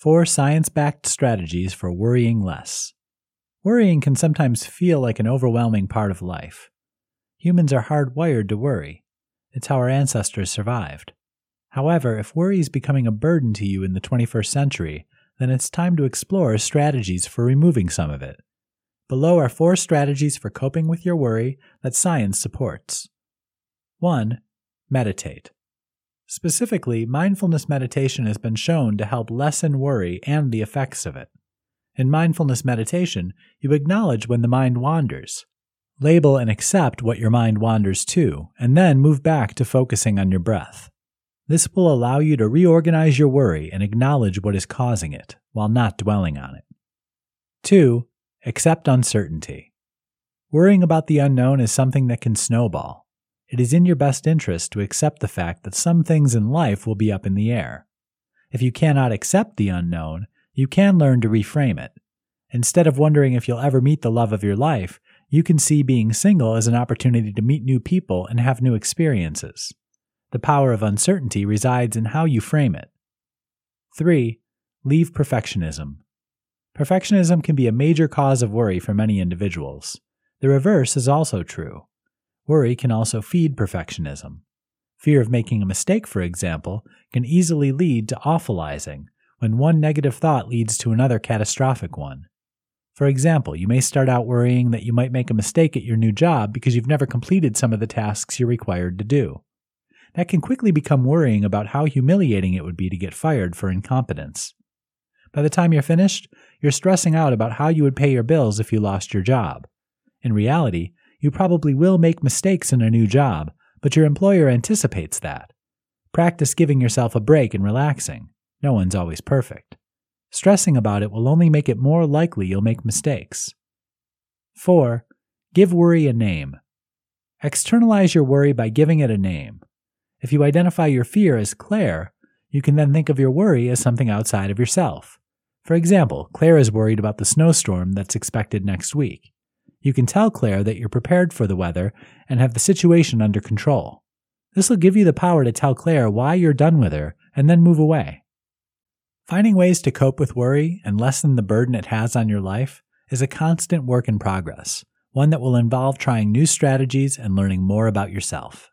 Four science backed strategies for worrying less. Worrying can sometimes feel like an overwhelming part of life. Humans are hardwired to worry. It's how our ancestors survived. However, if worry is becoming a burden to you in the 21st century, then it's time to explore strategies for removing some of it. Below are four strategies for coping with your worry that science supports. 1. Meditate. Specifically, mindfulness meditation has been shown to help lessen worry and the effects of it. In mindfulness meditation, you acknowledge when the mind wanders, label and accept what your mind wanders to, and then move back to focusing on your breath. This will allow you to reorganize your worry and acknowledge what is causing it, while not dwelling on it. 2. Accept uncertainty. Worrying about the unknown is something that can snowball. It is in your best interest to accept the fact that some things in life will be up in the air. If you cannot accept the unknown, you can learn to reframe it. Instead of wondering if you'll ever meet the love of your life, you can see being single as an opportunity to meet new people and have new experiences. The power of uncertainty resides in how you frame it. 3. Leave perfectionism. Perfectionism can be a major cause of worry for many individuals. The reverse is also true. Worry can also feed perfectionism. Fear of making a mistake, for example, can easily lead to awfulizing when one negative thought leads to another catastrophic one. For example, you may start out worrying that you might make a mistake at your new job because you've never completed some of the tasks you're required to do that can quickly become worrying about how humiliating it would be to get fired for incompetence. By the time you're finished, you're stressing out about how you would pay your bills if you lost your job. In reality, you probably will make mistakes in a new job, but your employer anticipates that. Practice giving yourself a break and relaxing. No one's always perfect. Stressing about it will only make it more likely you'll make mistakes. 4. Give worry a name. Externalize your worry by giving it a name. If you identify your fear as Claire, you can then think of your worry as something outside of yourself. For example, Claire is worried about the snowstorm that's expected next week. You can tell Claire that you're prepared for the weather and have the situation under control. This will give you the power to tell Claire why you're done with her and then move away. Finding ways to cope with worry and lessen the burden it has on your life is a constant work in progress, one that will involve trying new strategies and learning more about yourself.